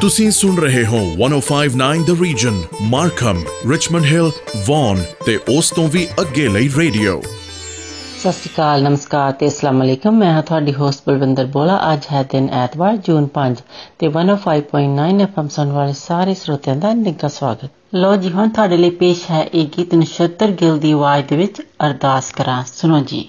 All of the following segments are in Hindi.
ਤੁਸੀਂ ਸੁਣ ਰਹੇ ਹੋ 1059 the region Markham Richmond Hill Vaughan ਤੇ ਉਸ ਤੋਂ ਵੀ ਅੱਗੇ ਲਈ ਰੇਡੀਓ। ਸਤਿ ਸ਼੍ਰੀ ਅਕਾਲ, ਨਮਸਕਾਰ ਤੇ ਅਸਲਾਮ ਅਲੈਕਮ। ਮੈਂ ਹਾਂ ਤੁਹਾਡੀ ਹੋਸਟ ਬਲਵਿੰਦਰ ਬੋਲਾ। ਅੱਜ ਹੈ ਦਿਨ ਐਤਵਾਰ, ਜੂਨ 5 ਤੇ 105.9 ਐਫਐਮ ਸੁਣ ਵਾਲੇ ਸਾਰੇ ਸਰੋਤਿਆਂ ਦਾ ਨਿੱਘਾ ਸਵਾਗਤ। ਲੋ ਜੀ, ਹੁਣ ਤੁਹਾਡੇ ਲਈ ਪੇਸ਼ ਹੈ ਇਹ ਗੀਤ ਨਛੱਤਰ ਗਿਲ ਦੀ ਆਵਾਜ਼ ਦੇ ਵਿੱਚ ਅਰਦਾਸ ਕਰਾਂ। ਸੁਣੋ ਜੀ।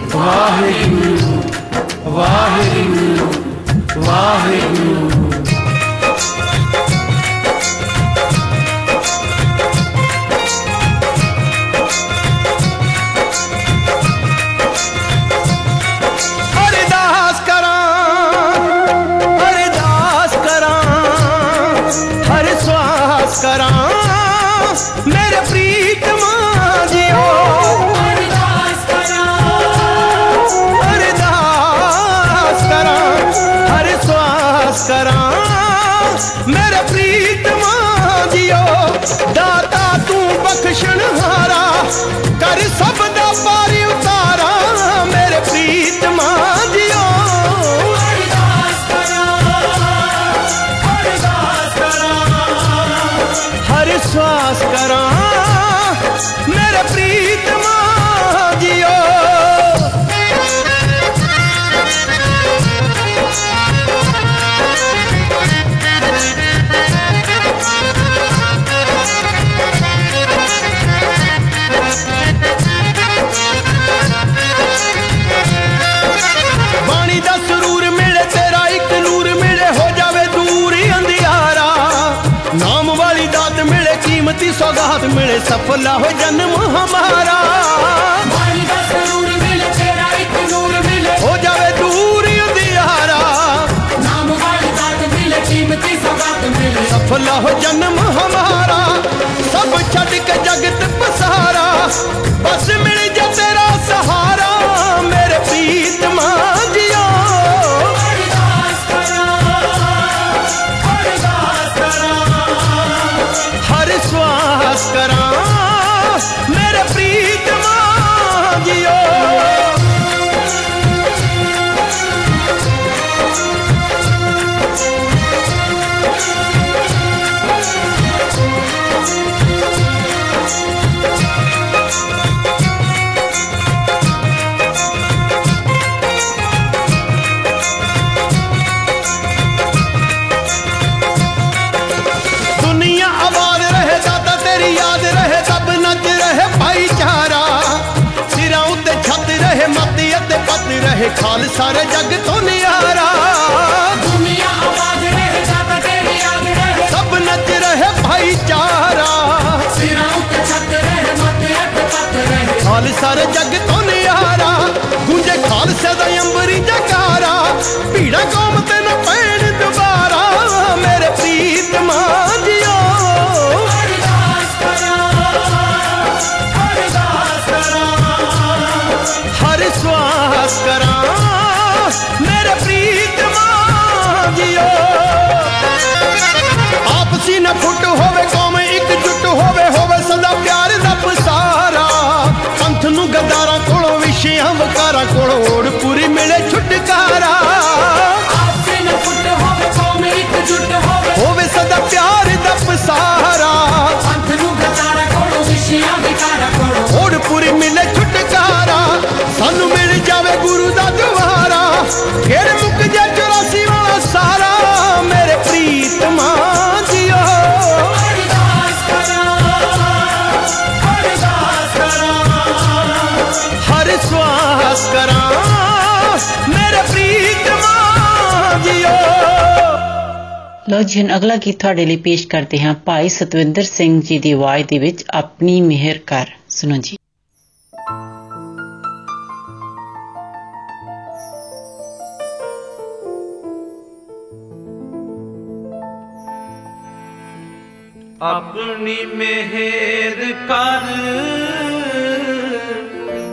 ਵਾਹਿਗੁਰੂ ਵਾਹਿਗੁਰੂ ਵਾਹਿਗੁਰੂ ਕੀਮਤੀ ਸੌਗਾਤ ਮਿਲੇ ਸਫਲਾ ਹੋ ਜਨਮ ਹਮਾਰਾ ਬਾਣੀ ਦਾ ਸਰੂਰ ਮਿਲੇ ਤੇਰਾ ਇੱਕ ਨੂਰ ਮਿਲੇ ਹੋ ਜਾਵੇ ਦੂਰ ਹੀ ਅੰਧਿਆਰਾ ਨਾਮ ਵਾਲੀ ਦਾਤ ਮਿਲੇ ਕੀਮਤੀ ਸੌਗਾਤ ਖਾਲਸਾ ਰੇ ਜਗ ਤੋਂ ਨਿਆਰਾ। ਦੁਨੀਆ ਆਬਾਦ ਰਹੇ ਜਾਤਾ ਤੇਰੀ ਯਾਦ ਰਹੇ ਸਭ ਨੱਚ ਰਹੇ ਭਾਈਚਾਰਾ। ਸਿਰਾਂ ਉੱਤੇ ਛੱਤ ਰਹੇ ਮੱਥੇ ਅੱਟ ਪੱਤ ਰਹੇ। ਖਾਲਸਾ ਰੇ ਜਗ ਤੋਂ ਨਿਆਰਾ। ਗੂੰਜੇ ਖਾਲਸੇ ਦਾ ਅੰਬਰੀ ਜਕਾਰਾ। ਭੀੜਾ ਕੌਮ ਹੋਵੇ ਕੌਮ ਇਕਜੁੱਟ ਹੋਵੇ ਹੋਵੇ ਸਦਾ ਪਿਆਰ ਦਾ ਪਸਾਰਾ ਸੰਤ ਨੂੰ ਗਦਾਰਾਂ ਕੋਲੋਂ ਵਿਸ਼ਿਆਂ ਵਕਾਰਾਂ ਕੋਲੋਂ ਓੜ ਪੂਰੀ ਮਿਲੇ ਛੁਟਕਾਰਾ। ਆਪੇ ਨਾ ਫੁੱਟ ਹੋਵੇ ਕੌਮ ਇਕਜੁੱਟ ਹੋਵੇ ਹੋਵੇ ਸਦਾ ਪਿਆਰ ਦਾ ਪਸਾਰਾ ਸੰਤ ਨੂੰ ਗਦਾਰਾਂ ਕੋਲੋਂ ਵਿਸ਼ਿਆਂ ਵਕਾਰਾਂ ਕੋਲੋਂ ਓੜ ਪੂਰੀ ਮਿਲੇ ਛੁਟਕਾਰਾ। ਸਾਨੂੰ ਮਿਲ ਜਾਵੇ ਗੁਰੂ ਦਾ ਦੁਆਰਾ। ਫੇਰ ਸਵਾਸ ਕਰਾਂ ਮੇਰੇ ਪ੍ਰੀਤਮਾ ਜੀਓ ਲੋ ਜੀ ਹੁਣ ਅਗਲਾ ਗੀਤ ਤੁਹਾਡੇ ਲਈ ਪੇਸ਼ ਕਰਦੇ ਹਾਂ। ਭਾਈ ਸਤਵਿੰਦਰ ਸਿੰਘ ਜੀ ਦੀ ਆਵਾਜ਼ ਦੇ ਵਿੱਚ ਆਪਣੀ ਮਿਹਰ ਕਰ। ਸੁਣੋ ਜੀ। ਆਪਣੀ ਮਿਹਰ ਕਰ।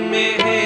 me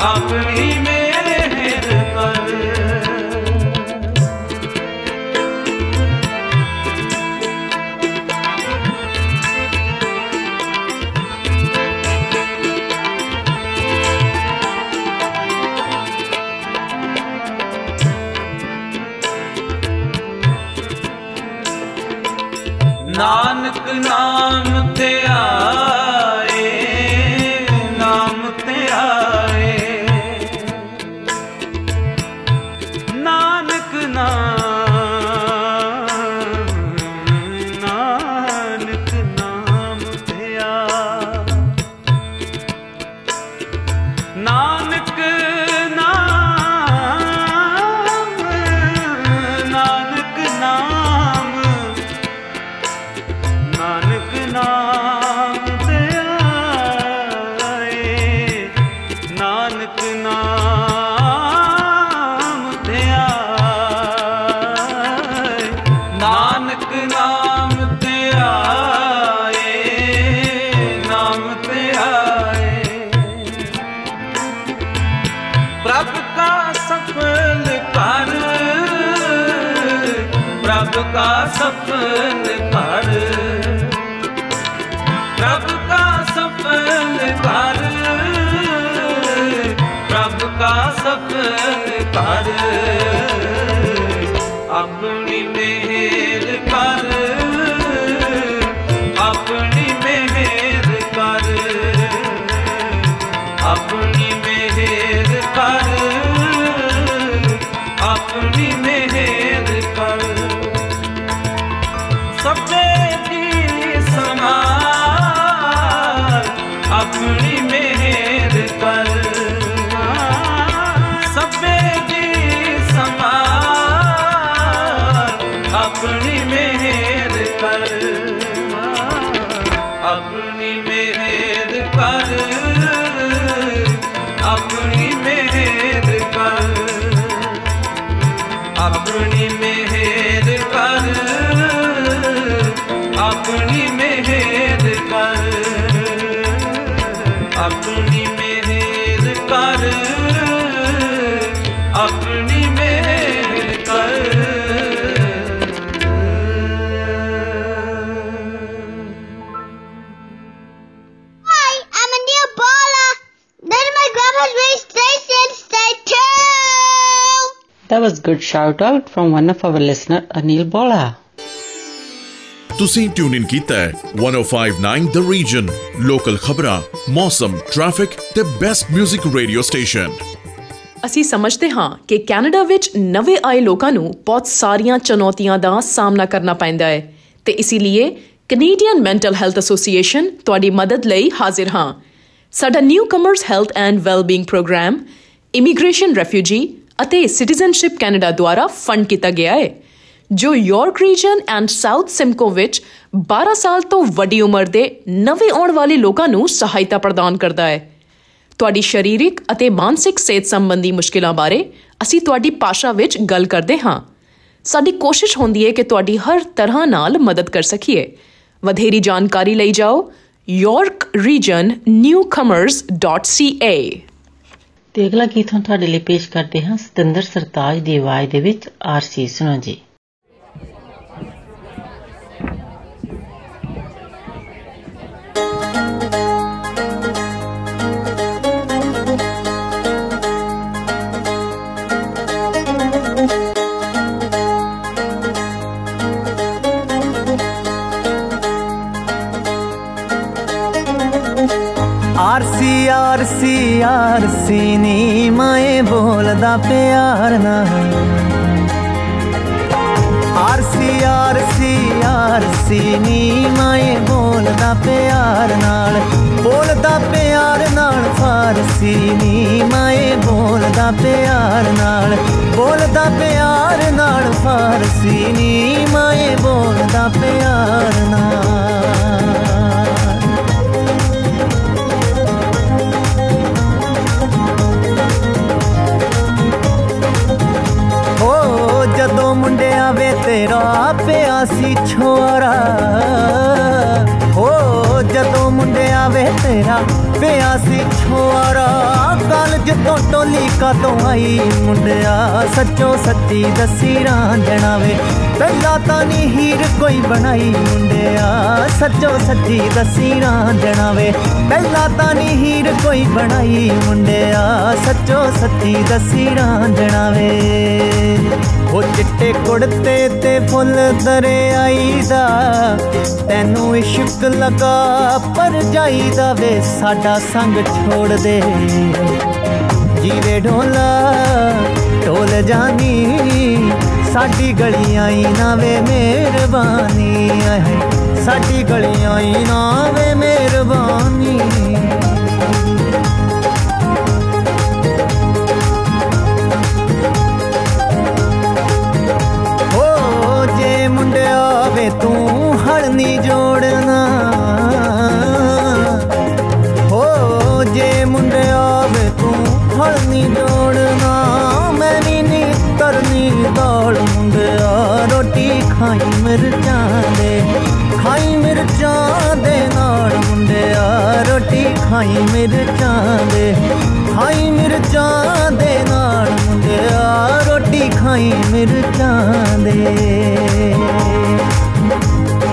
up in good shout out from one of our listener Anil Bola. ਤੁਸੀਂ ਟਿਊਨ ਇਨ ਕੀਤਾ ਹੈ 1059 ਦ ਰੀਜਨ ਲੋਕਲ ਖਬਰਾਂ ਮੌਸਮ ਟ੍ਰੈਫਿਕ ਤੇ ਬੈਸਟ 뮤직 ਰੇਡੀਓ ਸਟੇਸ਼ਨ ਅਸੀਂ ਸਮਝਦੇ ਹਾਂ ਕਿ ਕੈਨੇਡਾ ਵਿੱਚ ਨਵੇਂ ਆਏ ਲੋਕਾਂ ਨੂੰ ਬਹੁਤ ਸਾਰੀਆਂ ਚੁਣੌਤੀਆਂ ਦਾ ਸਾਹਮਣਾ ਕਰਨਾ ਪੈਂਦਾ ਹੈ ਤੇ ਇਸੇ ਲਈ ਕੈਨੇਡੀਅਨ ਮੈਂਟਲ ਹੈਲਥ ਐਸੋਸੀਏਸ਼ਨ ਤੁਹਾਡੀ ਮਦਦ ਲਈ ਹਾਜ਼ਰ ਹਾਂ ਸਾਡਾ newcomers health and wellbeing programme immigration refugee ਅਤੇ ਸਿਟੀਜ਼ਨਸ਼ਿਪ ਕੈਨੇਡਾ ਦੁਆਰਾ ਫੰਡ ਕੀਤਾ ਗਿਆ ਹੈ, ਜੋ York region and south Simcoe ਵਿੱਚ 12 ਸਾਲ ਤੋਂ ਵੱਡੀ ਉਮਰ ਦੇ ਨਵੇਂ ਆਉਣ ਵਾਲੇ ਲੋਕਾਂ ਨੂੰ ਸਹਾਇਤਾ ਪ੍ਰਦਾਨ ਕਰਦਾ ਹੈ। ਤੁਹਾਡੀ ਸਰੀਰਕ ਅਤੇ ਮਾਨਸਿਕ ਸਿਹਤ ਸੰਬੰਧੀ ਮੁਸ਼ਕਿਲਾਂ ਬਾਰੇ ਅਸੀਂ ਤੁਹਾਡੀ ਭਾਸ਼ਾ ਵਿੱਚ ਗੱਲ ਕਰਦੇ ਹਾਂ। ਸਾਡੀ ਕੋਸ਼ਿਸ਼ ਹੁੰਦੀ ਹੈ ਕਿ ਤੁਹਾਡੀ ਹਰ ਤਰ੍ਹਾਂ ਨਾਲ ਮਦਦ ਕਰ ਸਕੀਏ। ਵਧੇਰੀ ਜਾਣਕਾਰੀ ਲਈ ਜਾਓ yorkregionnewcomers.ca ਤੇ ਅਗਲਾ ਗੀਤ ਹੁਣ ਤੁਹਾਡੇ ਲਈ ਪੇਸ਼ ਕਰਦੇ ਹਾਂ ਸਤਿੰਦਰ ਸਰਤਾਜ ਦੀ ਆਵਾਜ਼ ਦੇ ਵਿੱਚ ਆਰਸੀ ਸੁਣੋ ਜੀ। ਆਰਸੀ ਆਰਸੀ ਆਰਸੀ ਨੀ ਮੈਂ ਬੋਲਦਾ ਪਿਆਰ ਨਾ। ਆਰਸੀ ਆਰਸੀ ਆਰਸੀ ਨੀ ਮੈਂ ਬੋਲਦਾ ਪਿਆਰ ਨਾਲ। ਬੋਲਦਾ ਪਿਆਰ ਨਾਲ ਫਾਰਸੀ ਨੀ ਮੈਂ ਬੋਲਦਾ ਪਿਆਰ ਨਾਲ। ਬੋਲਦਾ ਪਿਆਰ ਨਾਲ ਫਾਰਸੀ ਨੀ ਮੈਂ ਬੋਲਦਾ ਪਿਆਰ ਨਾਲ। ਜਦੋਂ ਮੁੰਡਿਆਂ ਵੇ ਤੇਰਾ ਪਿਆ ਸੀ ਛੋਰਾ ਓ ਜਦੋਂ ਮੁੰਡਿਆਂ ਵੇ ਤੇਰਾ ਪਿਆ ਸੀ ਛੋਰਾ ਕਾਲਜ ਤੋਂ ਟੋਲੀ ਕਦੋਂ ਆਈ ਮੁੰਡਿਆ, ਸੱਚੋ ਸੱਚੀ ਦੱਸੀ ਰਾਂਝਣਾ ਵੇ। ਪਹਿਲਾਂ ਤਾਂ ਨਹੀਂ ਹੀਰ ਕੋਈ ਬਣਾਈ ਮੁੰਡਿਆ, ਸੱਚੋ ਸੱਚੀ ਦੱਸੀ ਰਾਂਝਣਾ ਵੇ। ਪਹਿਲਾਂ ਤਾਂ ਨਹੀਂ ਹੀਰ ਕੋਈ ਬਣਾਈ ਮੁੰਡਿਆ, ਸੱਚੋ ਸੱਚੀ ਦੱਸੀ ਰਾਂਝਣਾ ਵੇ। ਉਹ ਚਿੱਟੇ ਕੁੜਤੇ ਤੇ ਫੁੱਲ ਦਰਿਆਈ ਦਾ। ਤੈਨੂੰ ਇਸ਼ਕ ਲਗਾ, ਪਰ ਜਾਈਦਾ ਵੇ, ਸਾਡਾ ਸੰਗ ਛੋੜ ਦੇ। ਜੀਵੇ ਢੋਲਾ, ਢੋਲ ਜਾਨੀ, ਸਾਡੀ ਗਲੀਆਂ ਹੀ ਨਾ ਵੇ ਮਿਹਰਬਾਨੀ। ਹੈ ਸਾਡੀ ਗਲੀਆਂ ਹੀ ਨਾ ਵੇ ਮਿਹਰਬਾਨੀ। ਰੋਟੀ ਖਾਈ ਮਿਰਚਾਂ ਦੇ ਖਾਈ ਮਿਰਚਾਂ ਦੇ ਨਾਲ ਮੁੰਡਿਆ ਰੋਟੀ ਖਾਈ ਮਿਰਚਾਂ ਦੇ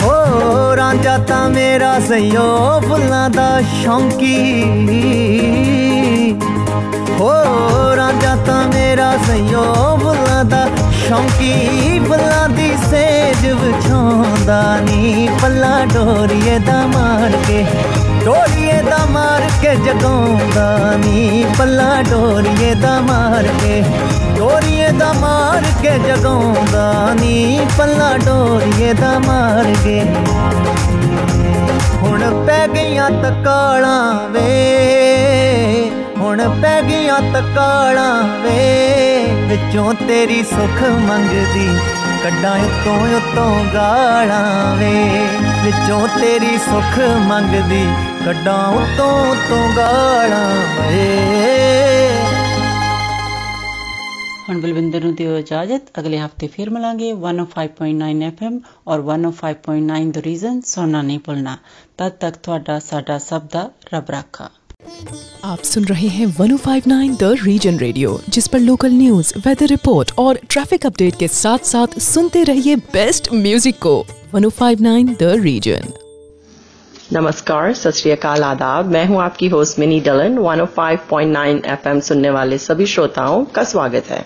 ਓ ਰਾਂਝਾ ਤਾਂ ਮੇਰਾ ਸਈਓ ਫੁੱਲਾਂ ਦਾ ਸ਼ੌਂਕੀ ਓ ਰਾਂਝਾ ਤਾਂ ਮੇਰਾ ਸਈਓ ਫੁੱਲਾਂ ਦਾ ਸ਼ੌਂਕੀ ਫੁੱਲਾਂ ਦੀ ਸੇਜ ਵਿਛਾਉਂਦਾ ਨੀ ਪੱਲਾ ਡੋਰੀਏ ਦਾ ਮਾਰ ਕੇ ਡੋਰੀਏ ਦਾ ਮਾਰ ਕੇ ਜਗਾਉਂਦਾ ਨੀ, ਪੱਲਾ ਡੋਰੀਏ ਦਾ ਮਾਰ ਕੇ। ਡੋਰੀਏ ਦਾ ਮਾਰ ਕੇ ਜਗਾਉਂਦਾ ਨੀ, ਪੱਲਾ ਡੋਰੀਏ ਦਾ ਮਾਰ ਕੇ। ਹੁਣ ਪੈ ਗਈਆਂ ਤਕਾਲਾਂ ਵੇ, ਹੁਣ ਪੈ ਗਈਆਂ ਤਕਾਲਾਂ ਵੇ। ਵਿੱਚੋਂ ਤੇਰੀ ਸੁੱਖ ਮੰਗਦੀ, ਕੱਢਾਂ ਉਤੋਂ ਉਤੋਂ ਗਾਲਾਂ ਵੇ। ਵਿੱਚੋਂ ਤੇਰੀ ਸੁੱਖ ਮੰਗਦੀ ਕੱਢਾਂ ਉਤੋਂ ਉਤੋਂ ਗਾਲਾਂ ਵੇ ਹੁਣ ਬਲਵਿੰਦਰ ਨੂੰ ਦਿਓ ਇਜਾਜ਼ਤ ਅਗਲੇ ਹਫਤੇ ਫਿਰ ਮਿਲਾਂਗੇ 105.9 FM ਔਰ 105.9 ਦ ਰੀਜ਼ਨ ਸੁਣਨਾ ਨਹੀਂ ਭੁੱਲਣਾ ਤਦ ਤੱਕ ਤੁਹਾਡਾ ਸਾਡਾ ਸਭ ਦਾ ਰੱਬ ਰਾਖਾ आप सुन रहे हैं 1059 द रीजन रेडियो जिस पर लोकल न्यूज वेदर रिपोर्ट और ट्रैफिक अपडेट के साथ साथ सुनते रहिए बेस्ट म्यूजिक को 1059 द रीजन नमस्कार, सत आदाब। मैं हूँ आपकी होस्ट मिनी डलन। 105.9 एफएम सुनने वाले सभी श्रोताओं का स्वागत है।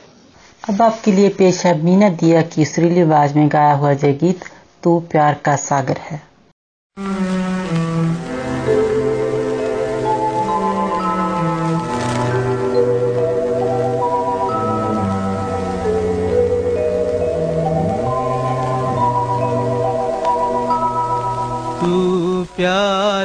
अब आपके लिए पेश है मीना दिया की सुरीली आवाज़ में गाया हुआ जय गीत तू प्यार का सागर है।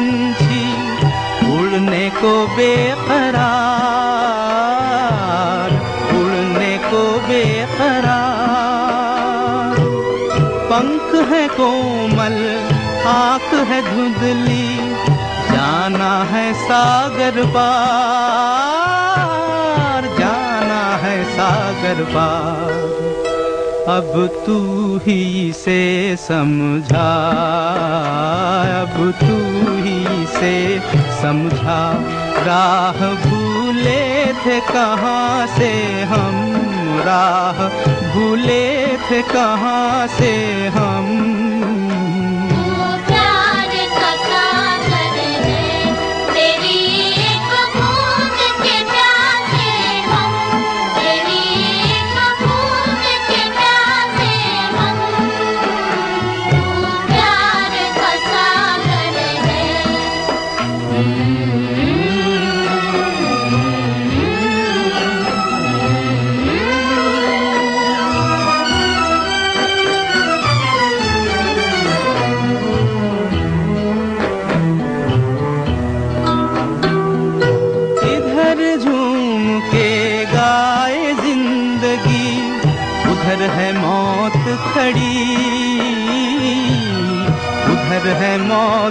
पंछी उड़ने को बेकरार, उड़ने को बेकरार। पंख है कोमल, आँख है धुंधली, जाना है सागर पार, जाना है सागर पार। अब तू ही से समझा, अब तू ही से समझा। राह भूले थे कहाँ से हम? राह भूले थे कहाँ से हम?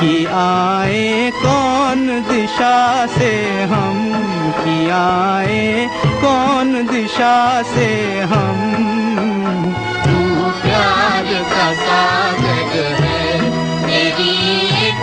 कि आए, कौन दिशा से हम कि आए, कौन दिशा से हम? प्यार का सागर है, मेरी एक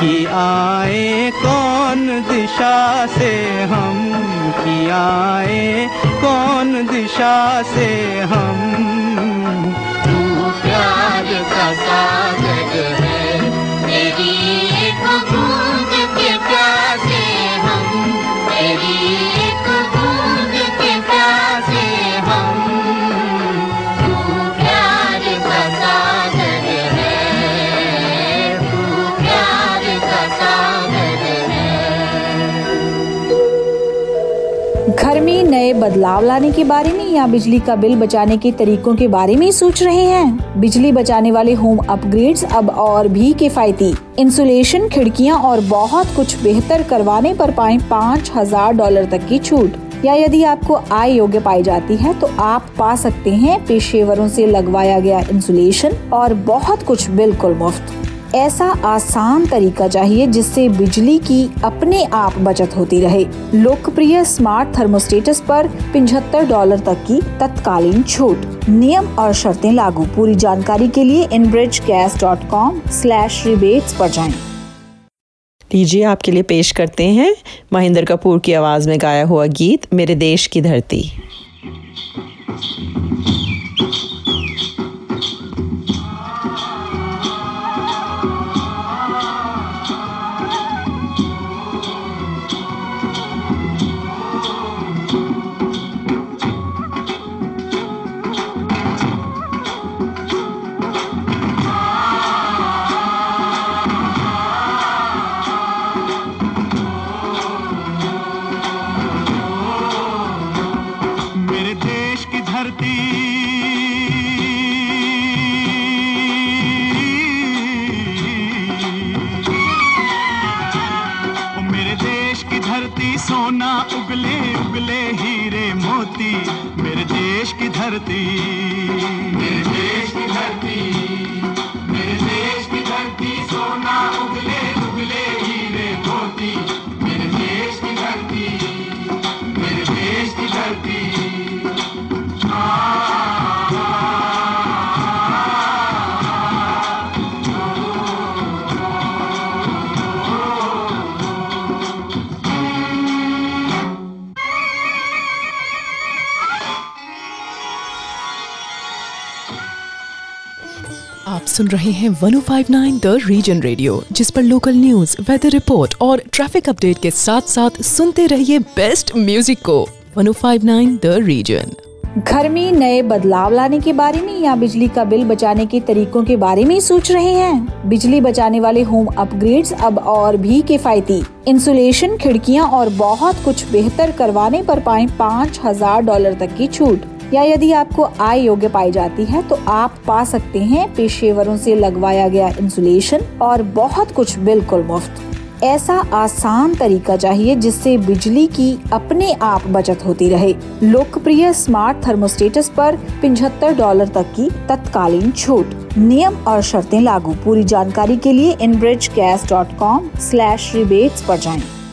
कि आए, कौन दिशा से हम कि आए, कौन दिशा से हम? प्यार का सागर है, मेरी एक बदलाव लाने के बारे में या बिजली का बिल बचाने के तरीकों के बारे में सोच रहे हैं? बिजली बचाने वाले होम अपग्रेड्स अब और भी किफायती। इंसुलेशन, खिड़कियाँ और बहुत कुछ बेहतर करवाने पर पाए पाँच हज़ार डॉलर तक की छूट। या यदि आपको आय योग्य पाई जाती है तो आप पा सकते हैं पेशेवरों से लगवाया गया इंसुलेशन और बहुत कुछ बिल्कुल मुफ़्त। ऐसा आसान तरीका चाहिए जिससे बिजली की अपने आप बचत होती रहे। लोकप्रिय स्मार्ट थर्मोस्टेटस पर 75 डॉलर तक की तत्कालीन छूट। नियम और शर्तें लागू। पूरी जानकारी के लिए Enbridge gas dot com slash rebates पर जाएँ। लीजिए, आपके लिए पेश करते हैं महेंद्र कपूर की आवाज़ में गाया हुआ गीत, मेरे देश की धरती। धरती। देश की धरती। रहे हैं 1059 द रीजन रेडियो जिस पर लोकल न्यूज़ वेदर रिपोर्ट और ट्रैफ़िक अपडेट के साथ साथ सुनते रहिए बेस्ट म्यूज़िक को। 1059 द रीजन घर में नए बदलाव लाने के बारे में या बिजली का बिल बचाने के तरीकों के बारे में सोच रहे हैं? बिजली बचाने वाले होम अपग्रेड्स अब और भी किफायती। इंसुलेशन खिड़कियाँ और बहुत कुछ बेहतर करवाने पर पाएँ पाँच हज़ार डॉलर तक की छूट। या यदि आपको आय योग्य पाई जाती है तो आप पा सकते हैं पेशेवरों से लगवाया गया इंसुलेशन और बहुत कुछ बिल्कुल मुफ़्त। ऐसा आसान तरीका चाहिए जिससे बिजली की अपने आप बचत होती रहे। लोकप्रिय स्मार्ट थर्मोस्टेटस पर 75 डॉलर तक की तत्कालीन छूट। नियम और शर्तें लागू। पूरी जानकारी के लिए Enbridge gas dot com slash rebates पर जाएँ।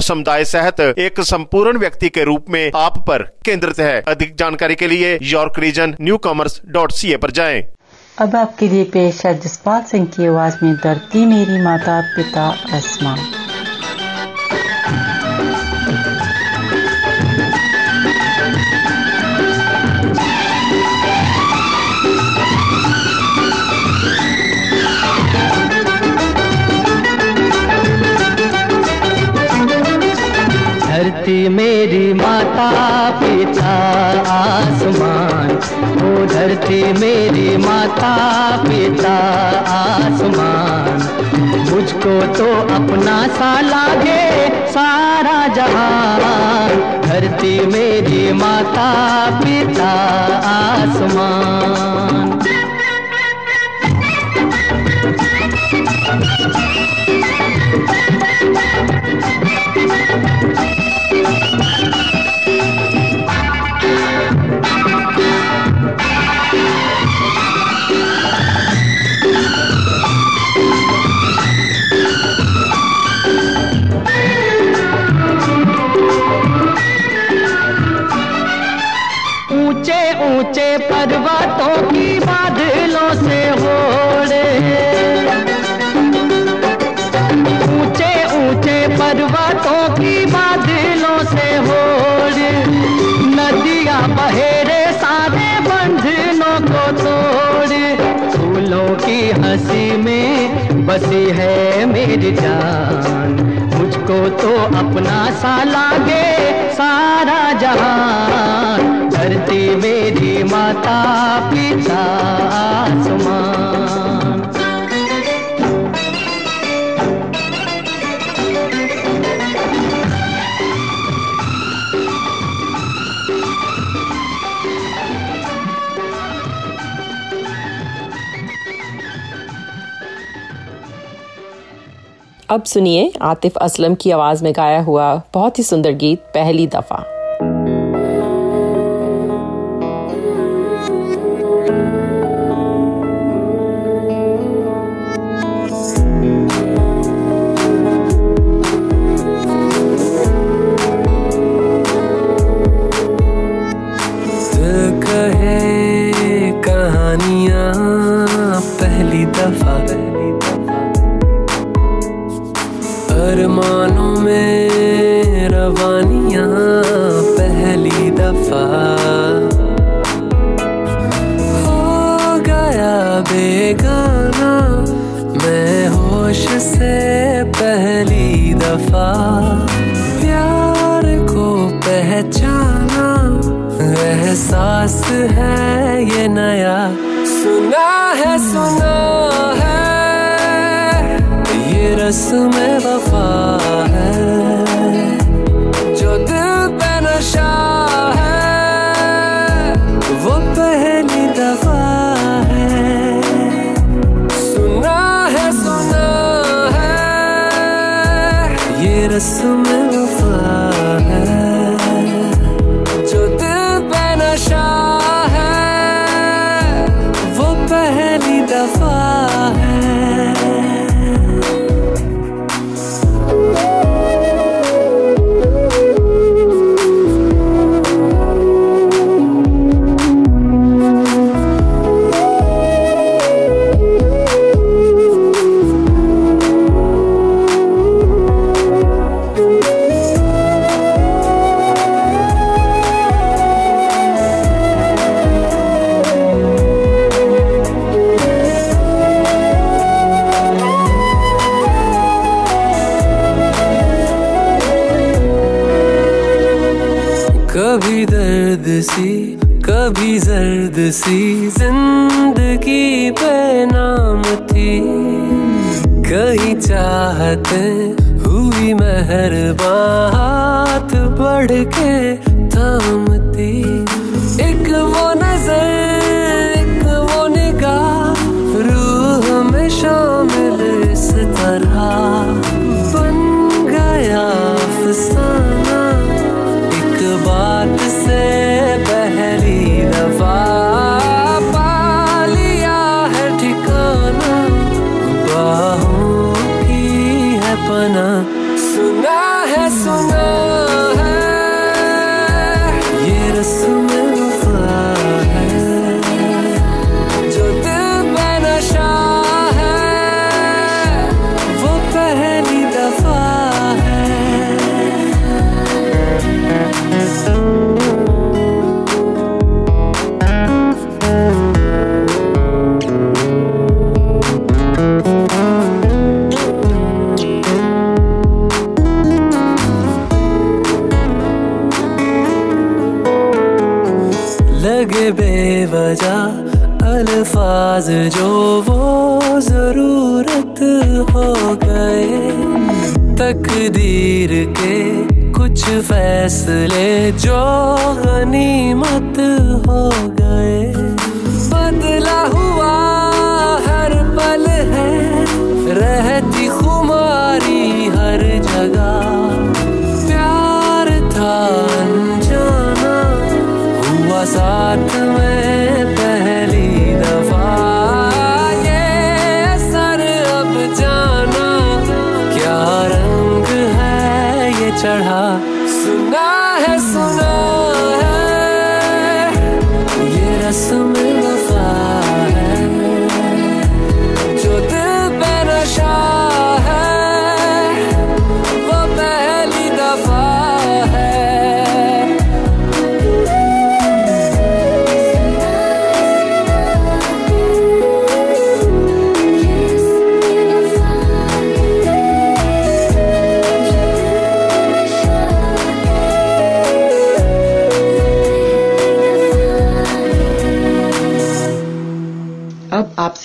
समुदाय सहित एक संपूर्ण व्यक्ति के रूप में आप पर केंद्रित है। अधिक जानकारी के लिए York region newcomers dot C A पर जाए। अब आपके लिए पेश है जसपाल सिंह की आवाज़ में धरती मेरी माता, पिता आसमान धरती मेरी माता पिता आसमान। ओ धरती मेरी माता पिता आसमान। मुझको तो अपना सा लागे सारा जहान। धरती मेरी माता पिता आसमान। ऊँचे पर्वतों की बादलों से होड़े। ऊँचे ऊँचे पर्वतों की बादलों से होड़े। नदियाँ बहेरे सारे बंधनों को तोड़े। फूलों की हँसी में बसी है मेरी जान। मुझको तो अपना सा लागे सारा जहान। धरती मेरी माता पिता आसमान। अब सुनिए आतिफ असलम की आवाज़ में गाया हुआ बहुत ही सुंदर गीत, पहली दफ़ा। हो गए। तकदीर के कुछ फैसले जो गनीमत हो गए। बदला हुआ हर पल है, रहती खुमारी हर जगह। प्यार था जाना हुआ साथ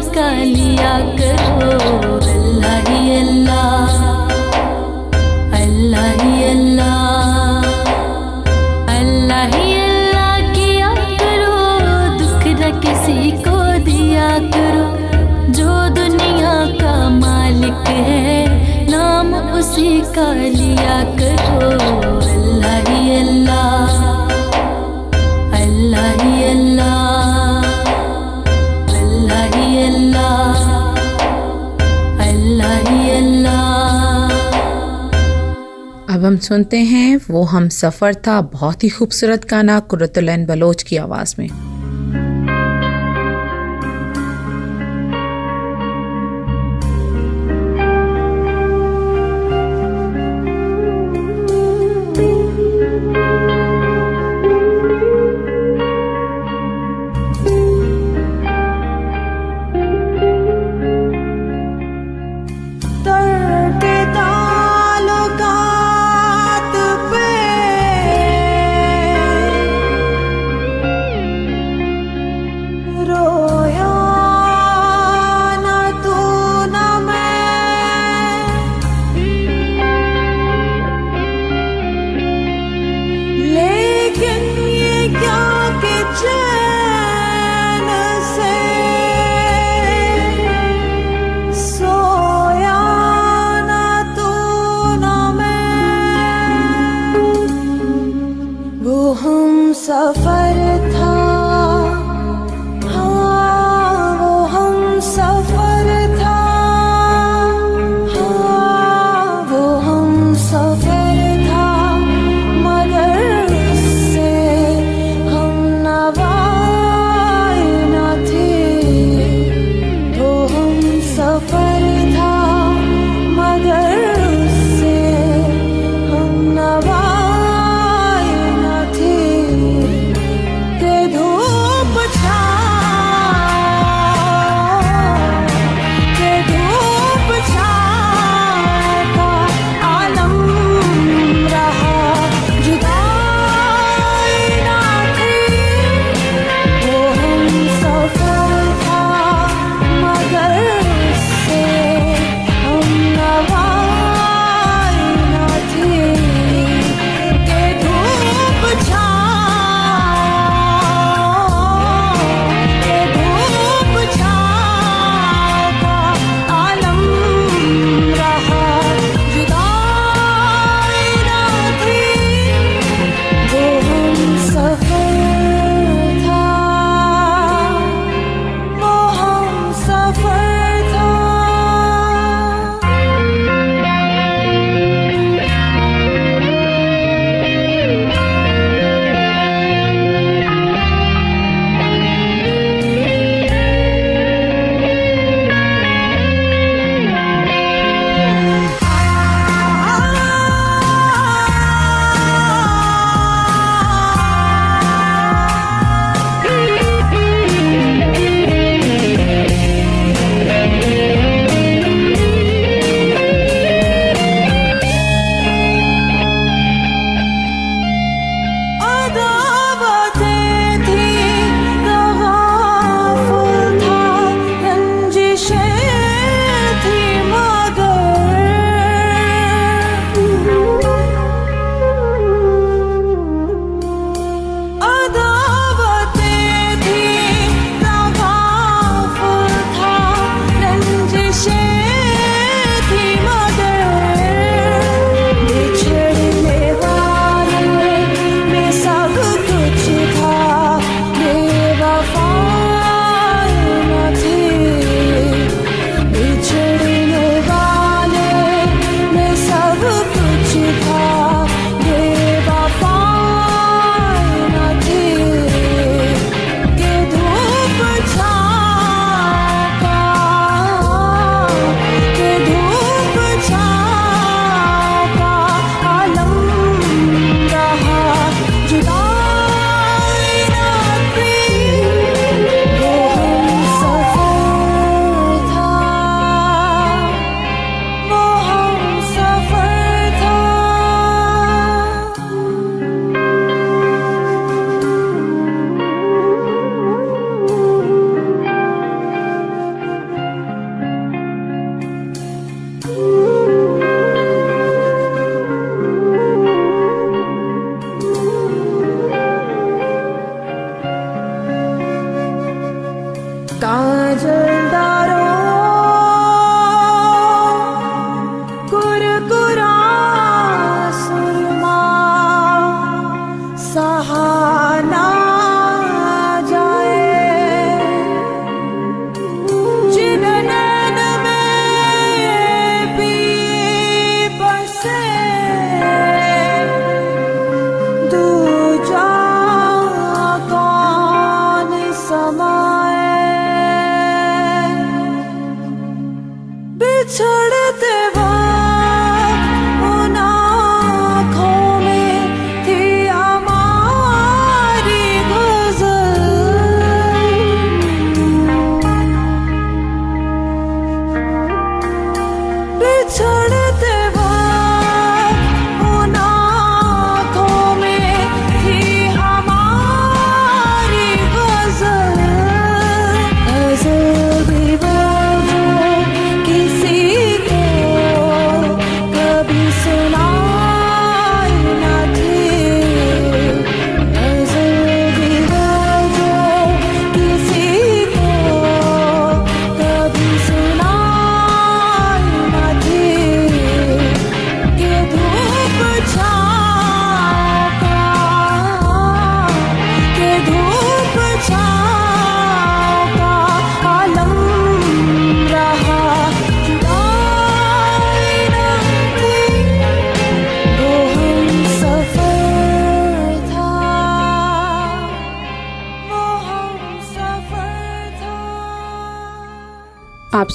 लिया करो, अल्लाह ही अल्लाह अल्लाह ही अल्लाह अल्लाह ही अल्लाह किया करो, दुख न किसी को दिया करो, जो दुनिया का मालिक है, नाम उसी का लिया करो, अल्लाह ही अल्लाह अल्लाह ही अल्लाह। अब हम सुनते हैं, वो हम सफ़र था बहुत ही खूबसूरत गाना कुरतुलैन बलोच की आवाज़ में।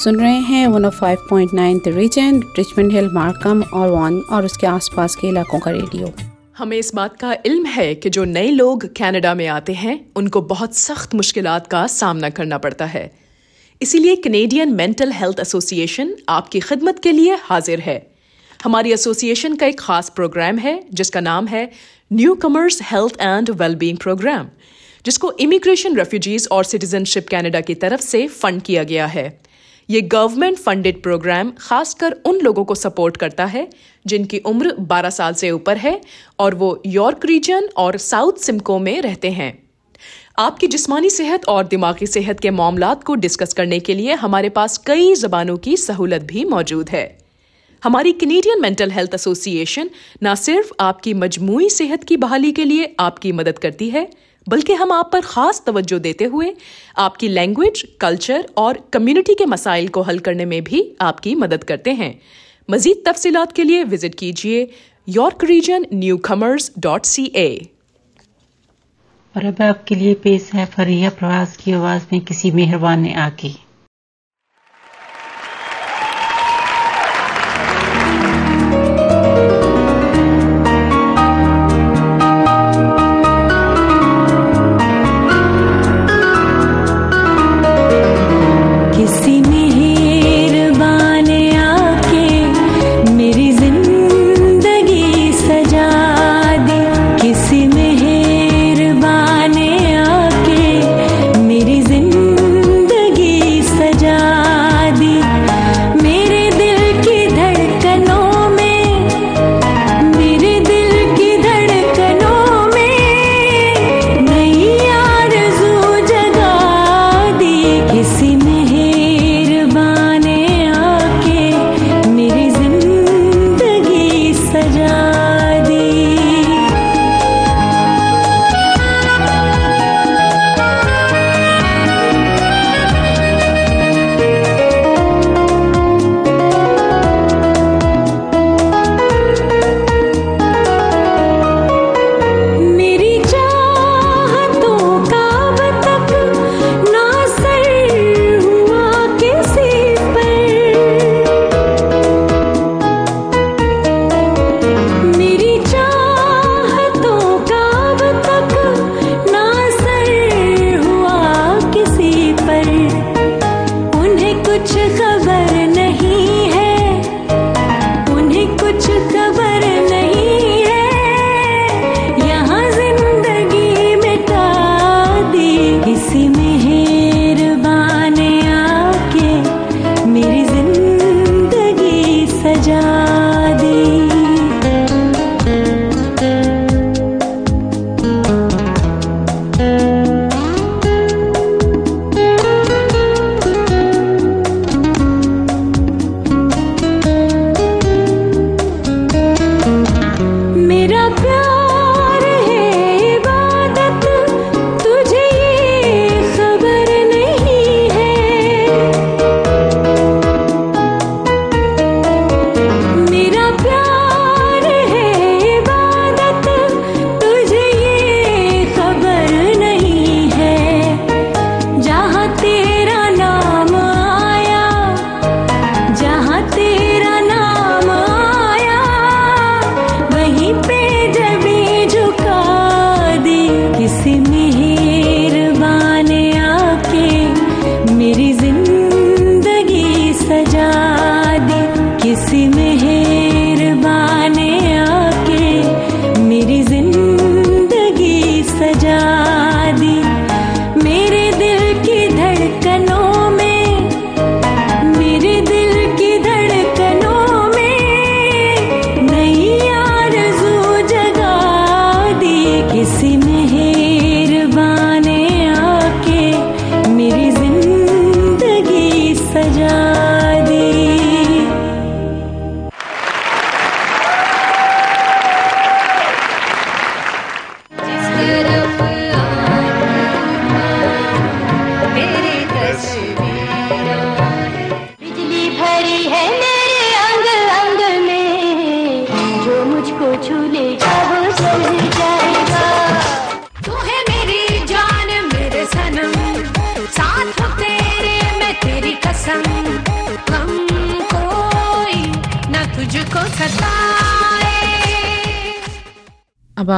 सुन रहे हैं 105.9 the region Richmond Hill Markham और वॉन और उसके आसपास के इलाकों का रेडियो हमें इस बात का इल्म है कि जो नए लोग कनाडा में आते हैं, उनको बहुत सख्त मुश्किल का सामना करना पड़ता है। इसीलिए कनेडियन मेंटल हेल्थ एसोसिएशन आपकी खिदमत के लिए हाजिर है। हमारी एसोसिएशन का एक खास प्रोग्राम है, जिसका नाम है newcomers health and wellbeing programme जिसको इमिग्रेशन रेफ्यूजीज और सिटीजनशिप कनाडा की तरफ़ से फंड किया गया है। ये गवर्नमेंट फंडेड प्रोग्राम खासकर उन लोगों को सपोर्ट करता है, जिनकी उम्र 12 साल से ऊपर है और वो यॉर्क रीजन और साउथ सिमको में रहते हैं। आपकी जिस्मानी सेहत और दिमागी सेहत के मामला को डिस्कस करने के लिए हमारे पास कई जबानों की सहूलत भी मौजूद है। हमारी कैनेडियन मेंटल हेल्थ एसोसिएशन न सिर्फ़ आपकी मजमू सेहत की बहाली के लिए आपकी मदद करती है बल्कि हम आप पर खास तवज्जो देते हुए आपकी लैंग्वेज कल्चर और कम्युनिटी के मसाइल को हल करने में भी आपकी मदद करते हैं। मजीद तफसीत के लिए विज़िट कीजिए York region newcomers dot C A और अब आपके लिए पेश है फरिया प्रवास की आवाज़ में किसी मेहरबान ने आके।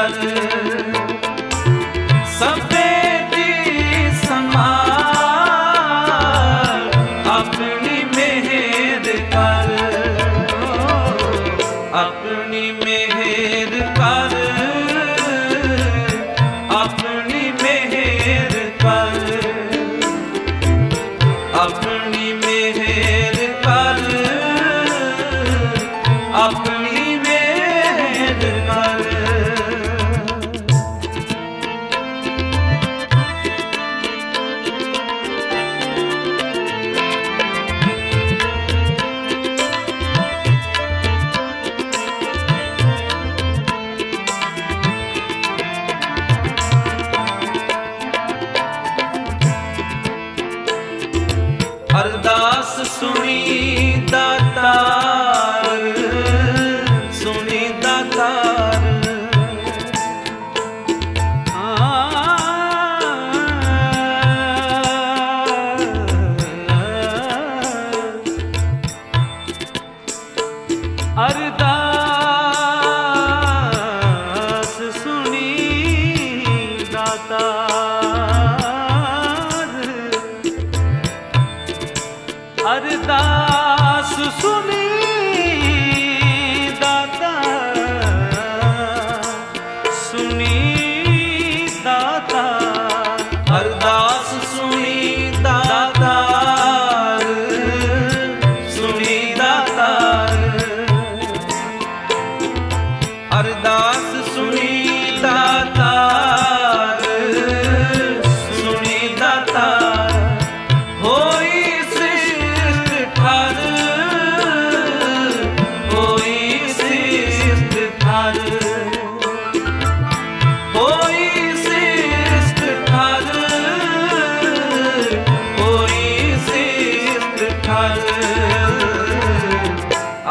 Hare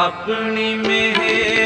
अपनी मेहर